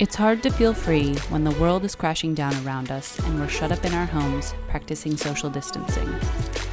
It's hard to feel free when the world is crashing down around us and we're shut up in our homes practicing social distancing.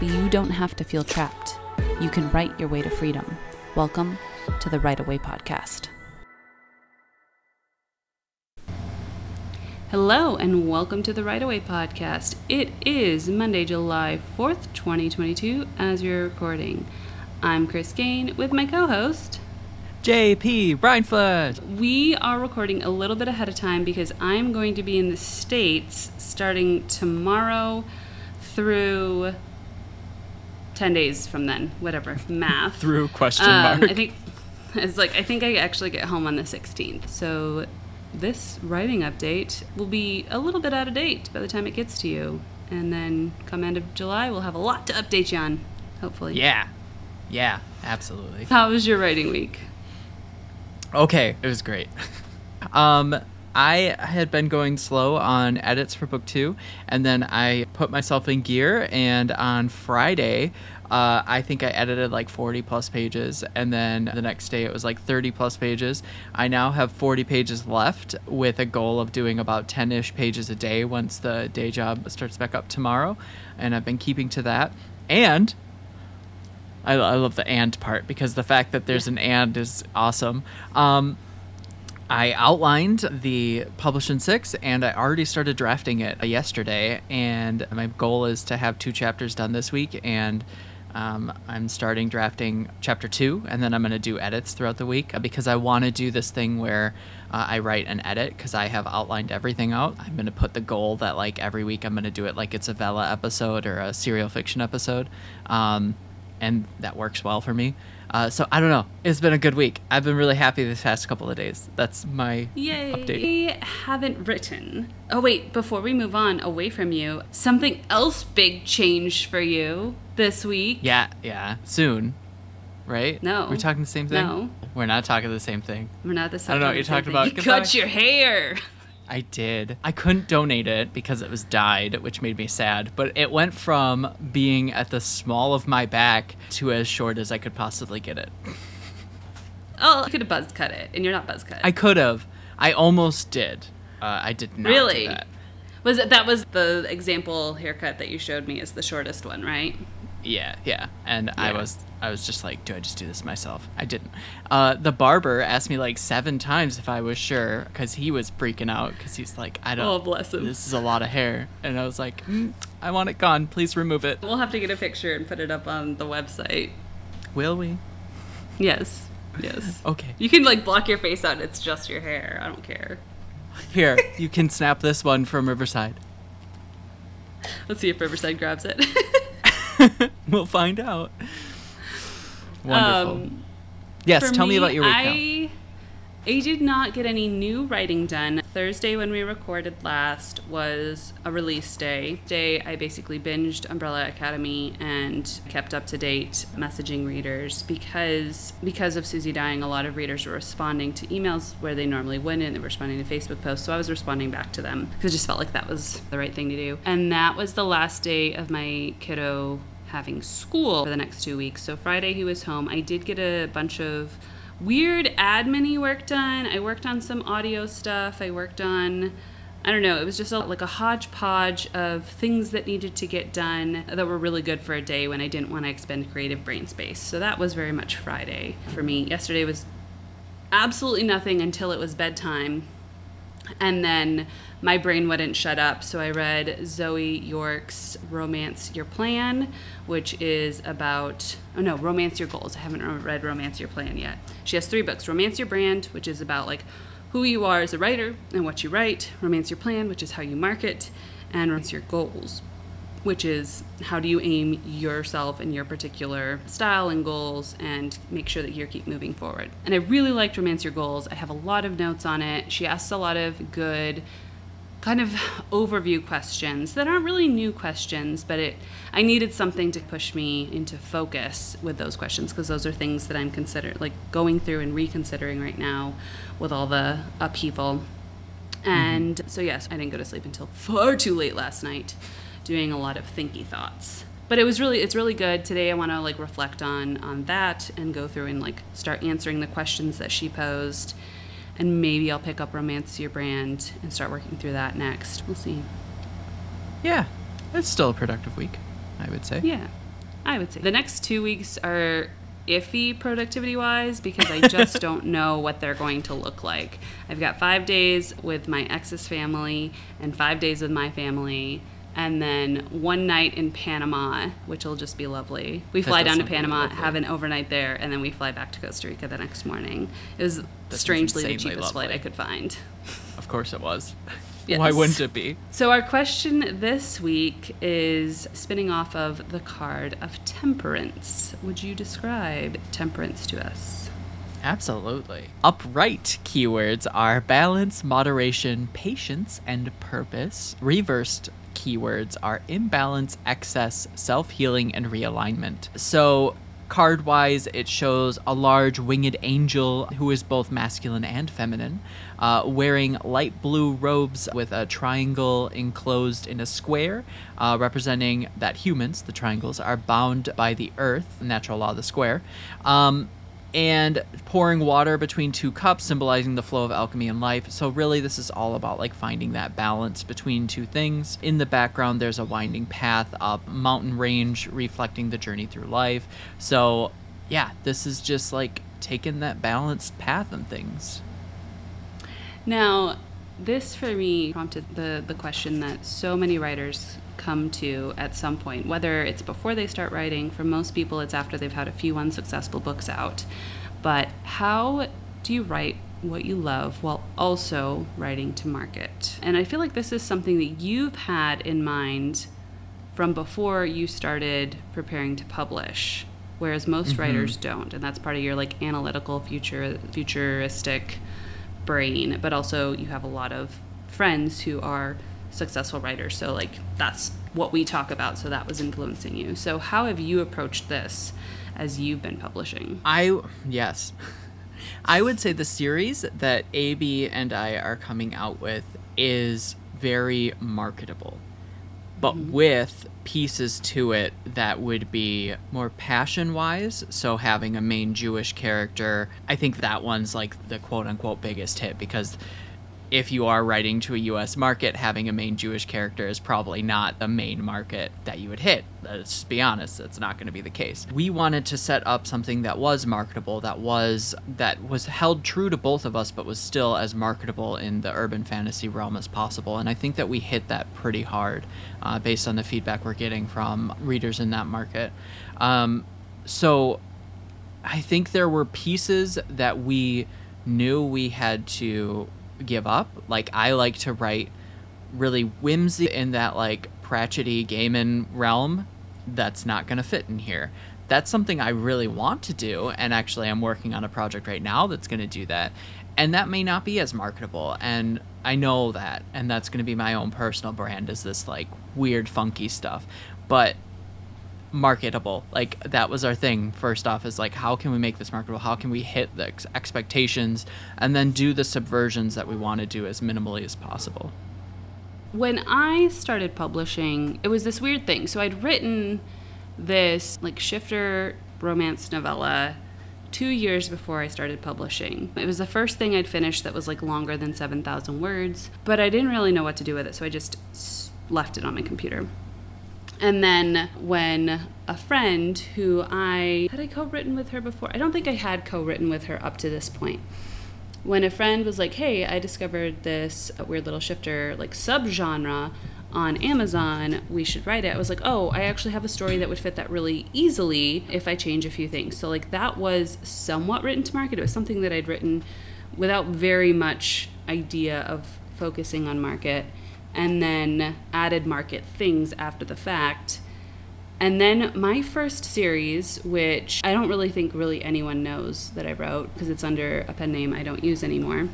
But you don't have to feel trapped. You can write your way to freedom. Welcome to the Write Away Podcast. Hello, and welcome to the Write Away Podcast. It is Monday, July 4th, 2022, as you're recording. I'm Chris Gain with my co host, JP Brian We are recording a little bit ahead of time because I'm going to be in the States starting tomorrow through 10 days from then, whatever, math. through question mark. Um, I think it's like I think I actually get home on the 16th. So this writing update will be a little bit out of date by the time it gets to you. And then come end of July, we'll have a lot to update you on, hopefully. Yeah. Yeah, absolutely. How was your writing week? Okay, it was great. um, I had been going slow on edits for book two, and then I put myself in gear. And on Friday, uh, I think I edited like 40 plus pages, and then the next day it was like 30 plus pages. I now have 40 pages left with a goal of doing about 10 ish pages a day once the day job starts back up tomorrow. And I've been keeping to that. And I, I love the and part because the fact that there's an and is awesome. Um, I outlined the Publish in Six, and I already started drafting it yesterday. And my goal is to have two chapters done this week, and um, I'm starting drafting chapter two, and then I'm going to do edits throughout the week because I want to do this thing where uh, I write and edit because I have outlined everything out. I'm going to put the goal that like every week I'm going to do it like it's a Vella episode or a serial fiction episode. Um, and that works well for me. Uh, so I don't know. It's been a good week. I've been really happy this past couple of days. That's my Yay. update. I haven't written. Oh wait, before we move on away from you, something else big changed for you this week. Yeah, yeah. Soon, right? No. We're talking the same thing. No. We're not talking the same thing. We're not the same. I don't know what you're talking about. You Goodbye. cut your hair. I did. I couldn't donate it because it was dyed, which made me sad. But it went from being at the small of my back to as short as I could possibly get it. Oh, you could have buzz cut it, and you're not buzz cut. I could have. I almost did. Uh, I did not. do Really? that. Was it that was the example haircut that you showed me is the shortest one, right? Yeah, yeah. And I was I was just like, do I just do this myself? I didn't. Uh, the barber asked me like seven times if I was sure because he was freaking out because he's like, I don't. Oh, bless him. This is a lot of hair, and I was like, mm, I want it gone. Please remove it. We'll have to get a picture and put it up on the website. Will we? Yes. Yes. Okay. You can like block your face out. It's just your hair. I don't care. Here, you can snap this one from Riverside. Let's see if Riverside grabs it. we'll find out. Wonderful. Um, yes, tell me, about your week. I, I did not get any new writing done. Thursday, when we recorded last, was a release day. Day, I basically binged Umbrella Academy and kept up to date messaging readers because because of Susie dying, a lot of readers were responding to emails where they normally wouldn't. They were responding to Facebook posts, so I was responding back to them because I just felt like that was the right thing to do. And that was the last day of my kiddo having school for the next two weeks. So Friday he was home. I did get a bunch of weird admin work done. I worked on some audio stuff. I worked on I don't know, it was just a, like a hodgepodge of things that needed to get done that were really good for a day when I didn't want to expend creative brain space. So that was very much Friday for me. Yesterday was absolutely nothing until it was bedtime. And then my brain wouldn't shut up, so I read Zoe York's Romance Your Plan, which is about, oh no, Romance Your Goals. I haven't read Romance Your Plan yet. She has three books Romance Your Brand, which is about like who you are as a writer and what you write, Romance Your Plan, which is how you market, and Romance Your Goals, which is how do you aim yourself in your particular style and goals and make sure that you keep moving forward. And I really liked Romance Your Goals. I have a lot of notes on it. She asks a lot of good kind of overview questions that aren't really new questions, but it I needed something to push me into focus with those questions because those are things that I'm considering like going through and reconsidering right now with all the upheaval. Mm-hmm. And so yes, I didn't go to sleep until far too late last night doing a lot of thinky thoughts. But it was really it's really good. Today I want to like reflect on on that and go through and like start answering the questions that she posed and maybe I'll pick up Romance Your Brand and start working through that next. We'll see. Yeah, it's still a productive week, I would say. Yeah, I would say the next two weeks are iffy productivity wise because I just don't know what they're going to look like. I've got five days with my ex's family and five days with my family. And then one night in Panama, which will just be lovely. We fly down to Panama, lovely. have an overnight there, and then we fly back to Costa Rica the next morning. It was strangely the cheapest flight I could find. Of course it was. Yes. Why wouldn't it be? So, our question this week is spinning off of the card of temperance. Would you describe temperance to us? Absolutely. Upright keywords are balance, moderation, patience, and purpose. Reversed keywords are imbalance, excess, self healing, and realignment. So, card wise, it shows a large winged angel who is both masculine and feminine, uh, wearing light blue robes with a triangle enclosed in a square, uh, representing that humans, the triangles, are bound by the earth, natural law of the square. Um, and pouring water between two cups symbolizing the flow of alchemy and life. So really this is all about like finding that balance between two things. In the background there's a winding path up mountain range reflecting the journey through life. So yeah this is just like taking that balanced path and things. Now, this for me prompted the, the question that so many writers come to at some point, whether it's before they start writing, for most people, it's after they've had a few unsuccessful books out. But how do you write what you love while also writing to market? And I feel like this is something that you've had in mind from before you started preparing to publish whereas most mm-hmm. writers don't and that's part of your like analytical future futuristic brain but also you have a lot of friends who are successful writers so like that's what we talk about so that was influencing you so how have you approached this as you've been publishing I yes. I would say the series that AB and I are coming out with is very marketable. But mm-hmm. with pieces to it that would be more passion wise, so having a main Jewish character, I think that one's like the quote unquote biggest hit because if you are writing to a US market, having a main Jewish character is probably not the main market that you would hit. Let's be honest, that's not going to be the case. We wanted to set up something that was marketable, that was that was held true to both of us, but was still as marketable in the urban fantasy realm as possible. And I think that we hit that pretty hard, uh, based on the feedback we're getting from readers in that market. Um, so I think there were pieces that we knew we had to give up. Like I like to write really whimsy in that like Pratchetty Gaiman realm. That's not going to fit in here. That's something I really want to do, and actually I'm working on a project right now that's going to do that. And that may not be as marketable, and I know that, and that's going to be my own personal brand is this like weird funky stuff. But marketable. Like that was our thing. First off, is like how can we make this marketable? How can we hit the ex- expectations and then do the subversions that we want to do as minimally as possible? when I started publishing, it was this weird thing. So I'd written this like shifter romance novella two years before I started publishing. It was the first thing I'd finished that was like longer than 7,000 words, but I didn't really know what to do with it, so I just left it on my computer. And then when a friend who I had I co-written with her before, I don't think I had co-written with her up to this point when a friend was like, "Hey, I discovered this weird little shifter like subgenre on Amazon. We should write it." I was like, "Oh, I actually have a story that would fit that really easily if I change a few things." So like that was somewhat written to market. It was something that I'd written without very much idea of focusing on market and then added market things after the fact. And then my first series, which I don't really think really anyone knows that I wrote because it's under a pen name I don't use anymore,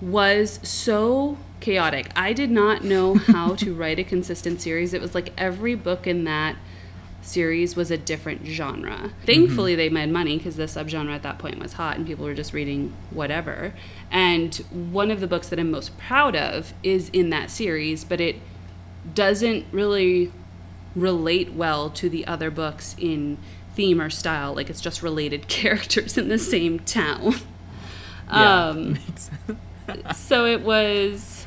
was so chaotic. I did not know how to write a consistent series. It was like every book in that series was a different genre. Thankfully, they made money because the subgenre at that point was hot and people were just reading whatever. And one of the books that I'm most proud of is in that series, but it doesn't really relate well to the other books in theme or style. Like it's just related characters in the same town. Yeah. Um, so it was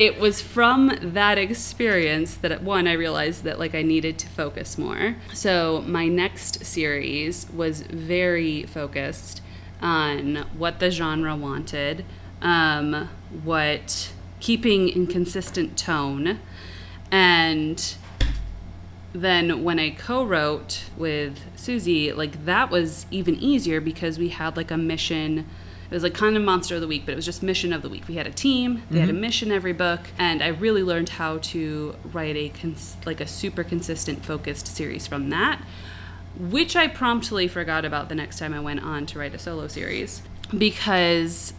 it was from that experience that one I realized that like I needed to focus more. So my next series was very focused on what the genre wanted, um, what keeping in consistent tone, and then when I co-wrote with Susie, like that was even easier because we had like a mission. It was like kind of monster of the week, but it was just mission of the week. We had a team. They had a mm-hmm. mission every book, and I really learned how to write a cons- like a super consistent, focused series from that, which I promptly forgot about the next time I went on to write a solo series because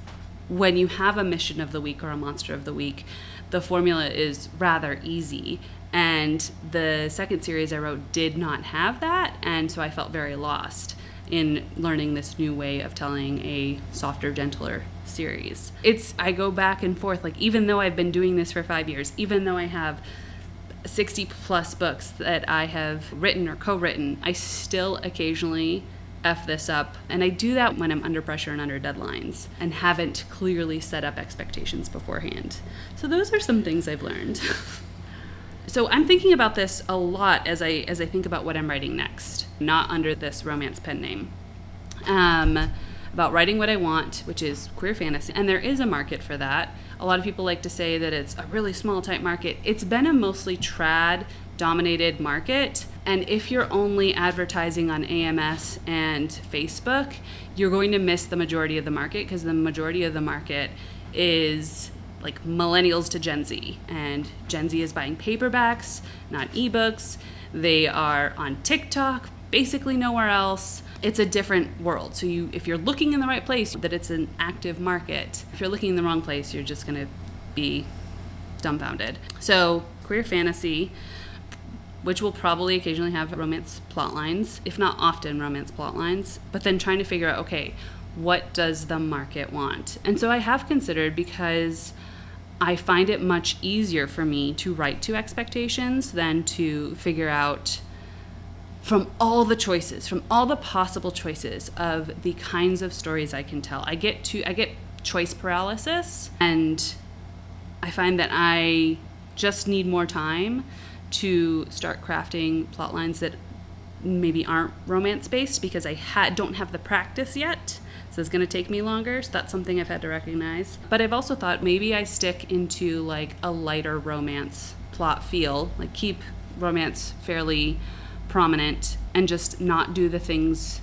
when you have a mission of the week or a monster of the week, the formula is rather easy. And the second series I wrote did not have that, and so I felt very lost in learning this new way of telling a softer, gentler series. It's I go back and forth like even though I've been doing this for 5 years, even though I have 60 plus books that I have written or co-written, I still occasionally F this up. And I do that when I'm under pressure and under deadlines and haven't clearly set up expectations beforehand. So those are some things I've learned. so I'm thinking about this a lot as I as I think about what I'm writing next, not under this romance pen name. Um, about writing what I want, which is queer fantasy, and there is a market for that. A lot of people like to say that it's a really small type market. It's been a mostly trad dominated market, and if you're only advertising on AMS and Facebook, you're going to miss the majority of the market because the majority of the market is like millennials to Gen Z, and Gen Z is buying paperbacks, not ebooks. They are on TikTok, basically nowhere else. It's a different world. So you, if you're looking in the right place, that it's an active market. If you're looking in the wrong place, you're just gonna be dumbfounded. So queer fantasy, which will probably occasionally have romance plot lines, if not often romance plot lines, but then trying to figure out, okay, what does the market want? And so I have considered because I find it much easier for me to write to expectations than to figure out from all the choices, from all the possible choices of the kinds of stories I can tell. I get to I get choice paralysis and I find that I just need more time to start crafting plot lines that maybe aren't romance based because I ha- don't have the practice yet. So it's going to take me longer. So that's something I've had to recognize. But I've also thought maybe I stick into like a lighter romance plot feel, like keep romance fairly prominent and just not do the things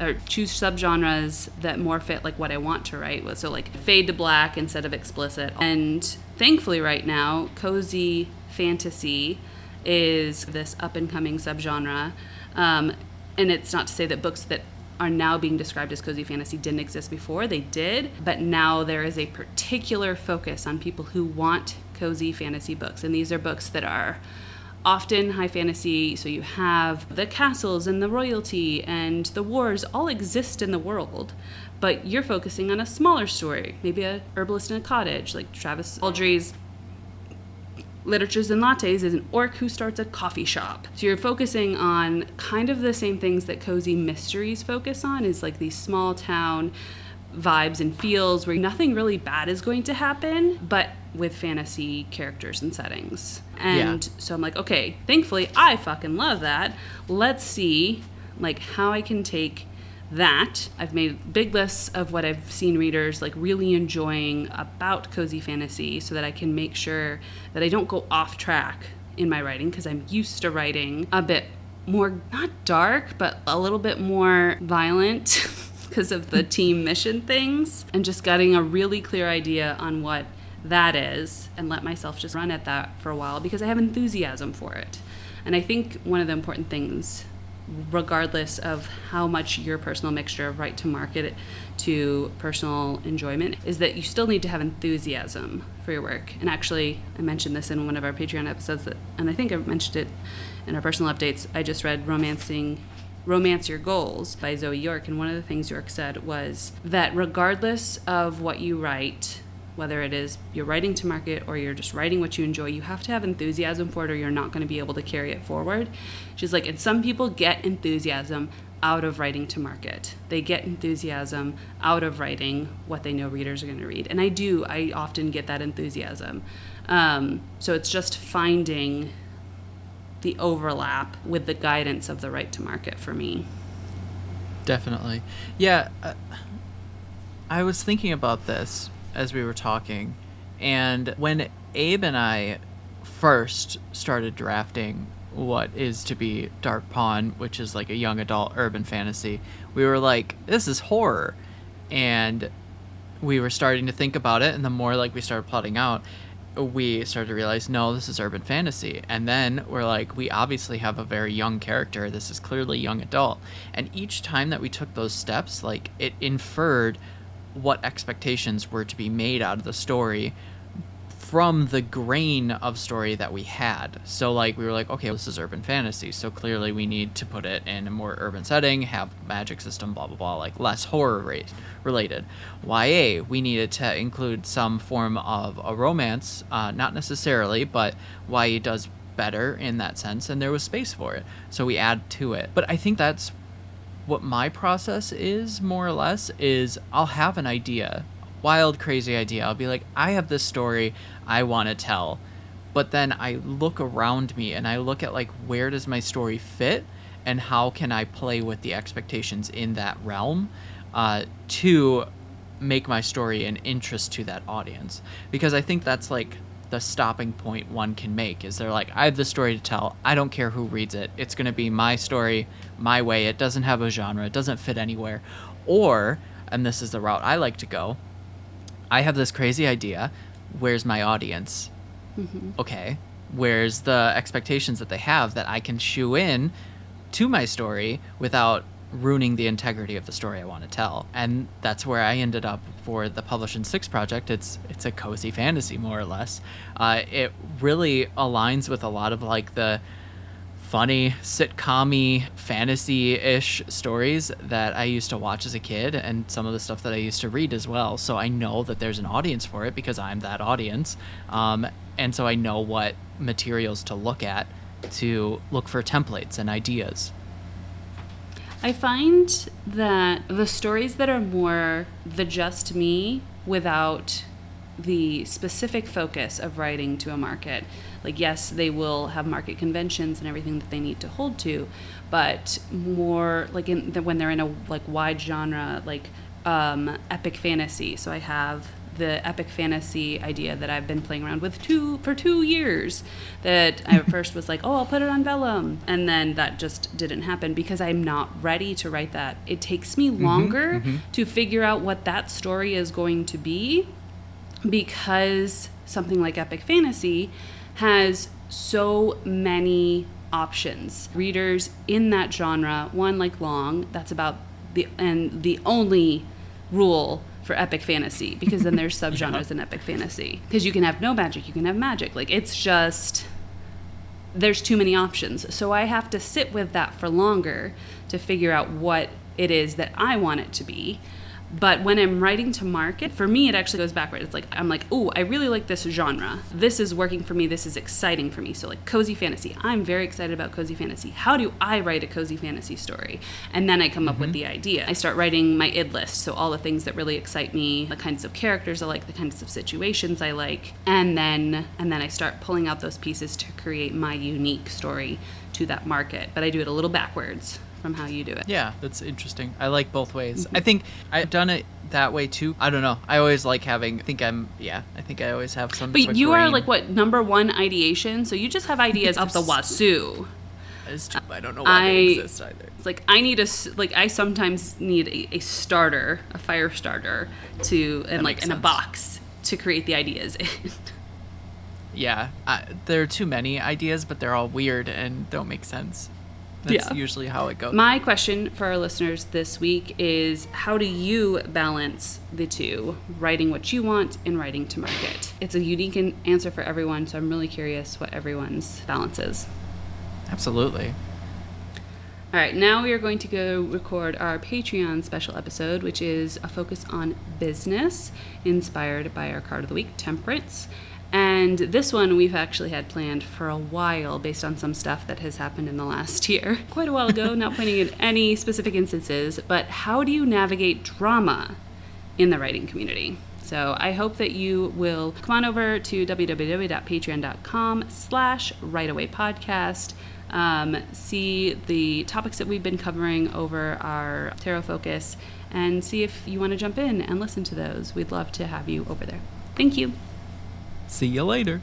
or choose subgenres that more fit like what I want to write. So like fade to black instead of explicit. And thankfully right now, cozy fantasy is this up and coming subgenre. Um, and it's not to say that books that are now being described as cozy fantasy didn't exist before. They did, but now there is a particular focus on people who want cozy fantasy books. And these are books that are often high fantasy. So you have the castles and the royalty and the wars all exist in the world, but you're focusing on a smaller story, maybe a herbalist in a cottage, like Travis Baldree's Literatures and Lattes is an orc who starts a coffee shop. So you're focusing on kind of the same things that cozy mysteries focus on is like these small town vibes and feels where nothing really bad is going to happen, but with fantasy characters and settings. And Yeah. so I'm like, okay, thankfully I fucking love that. Let's see like how I can take that. I've made big lists of what I've seen readers like really enjoying about cozy fantasy so that I can make sure that I don't go off track in my writing because I'm used to writing a bit more not dark but a little bit more violent because of the team mission things and just getting a really clear idea on what that is and let myself just run at that for a while because I have enthusiasm for it. And I think one of the important things regardless of how much your personal mixture of write to market to personal enjoyment is that you still need to have enthusiasm for your work. And actually i mentioned this in one of our patreon episodes that, and i think i mentioned it in our personal updates. I just read romancing romance your goals by zoe york and one of the things york said was that regardless of what you write whether it is you're writing to market or you're just writing what you enjoy, you have to have enthusiasm for it or you're not going to be able to carry it forward. She's like, and some people get enthusiasm out of writing to market. They get enthusiasm out of writing what they know readers are going to read. And I do, I often get that enthusiasm. Um, so it's just finding the overlap with the guidance of the write to market for me. Definitely. Yeah. Uh, I was thinking about this as we were talking. And when Abe and I first started drafting what is to be Dark Pawn, which is like a young adult urban fantasy, we were like, this is horror. And we were starting to think about it. And the more like we started plotting out, we started to realize, no, this is urban fantasy. And then we're like, we obviously have a very young character. This is clearly young adult. And each time that we took those steps, like it inferred what expectations were to be made out of the story from the grain of story that we had. So like we were like, okay, this is urban fantasy, so clearly we need to put it in a more urban setting, have magic system, blah blah blah, like less horror rate related. YA, we needed to include some form of a romance, uh, not necessarily, but YA does better in that sense, and there was space for it, so we add to it. But I think that's what my process is more or less is I'll have an idea, wild crazy idea. I'll be like, I have this story I want to tell. But then I look around me and I look at like where does my story fit and how can I play with the expectations in that realm uh, to make my story an interest to that audience. Because I think that's like the stopping point one can make is they're like i have the story to tell. I don't care who reads it. It's going to be my story my way. It doesn't have a genre. It doesn't fit anywhere. Or and this is the route i like to go i have this crazy idea. Where's my audience? Mm-hmm. okay. Where's the expectations that they have that i can shoe in to my story without ruining the integrity of the story I want to tell. And that's where I ended up for the Publish in Six project. It's it's a cozy fantasy more or less. Uh, it really aligns with a lot of like the funny sitcom fantasy-ish stories that I used to watch as a kid and some of the stuff that I used to read as well. So I know that there's an audience for it because I'm that audience. Um, and so I know what materials to look at to look for templates and ideas. I find that the stories that are more the just me without the specific focus of writing to a market, like, yes, they will have market conventions and everything that they need to hold to, but more like in the, when they're in a like wide genre, like um, epic fantasy. So I have the epic fantasy idea that I've been playing around with two for two years. That I first was like, oh, I'll put it on Vella, and then that just didn't happen because I'm not ready to write that. It takes me mm-hmm, longer mm-hmm, mm-hmm. to figure out what that story is going to be because something like epic fantasy has so many options. Readers in that genre, one like long, that's about the and the only rule for epic fantasy because then there's subgenres in epic fantasy. Because you can have no magic you can have magic. Like it's just there's too many options. So i have to sit with that for longer to figure out what it is that i want it to be but when I'm writing to market, for me, it actually goes backward. It's like, I'm like, oh, I really like this genre. This is working for me. This is exciting for me. So, like, cozy fantasy. I'm very excited about cozy fantasy. How do I write a cozy fantasy story? And then I come mm-hmm. up with mm-hmm. the idea. I start writing my id list. So, all the things that really excite me, the kinds of characters I like, the kinds of situations I like. And then, and then I start pulling out those pieces to create my unique story to that market. But I do it a little backwards from how you do it. Yeah, that's interesting. I like both ways. Mm-hmm. I think I've done it that way too. I don't know. I always like having. I think I'm. Yeah, I think I always have some. But you are like what number one ideation? So you just have ideas up the wazoo. It's true. I don't know why I, they exist either. It's like I need a like I sometimes need a, a starter, a fire starter, to and like in a box to create the ideas in. yeah, there are too many ideas, but they're all weird and don't make sense. That's yeah. usually how it goes. My question for our listeners this week is how do you balance the two, writing what you want and writing to market? It's a unique answer for everyone, so I'm really curious what everyone's balance is. Absolutely. All right, now we are going to go record our Patreon special episode, which is a focus on business, inspired by our card of the week, Temperance. And this one we've actually had planned for a while based on some stuff that has happened in the last year. Quite a while ago, not pointing at any specific instances, but how do you navigate drama in the writing community? So I hope that you will come on over to www.patreon.com slash writeawaypodcast. Um, see the topics that we've been covering over our tarot focus and see if you want to jump in and listen to those. We'd love to have you over there. Thank you. See you later.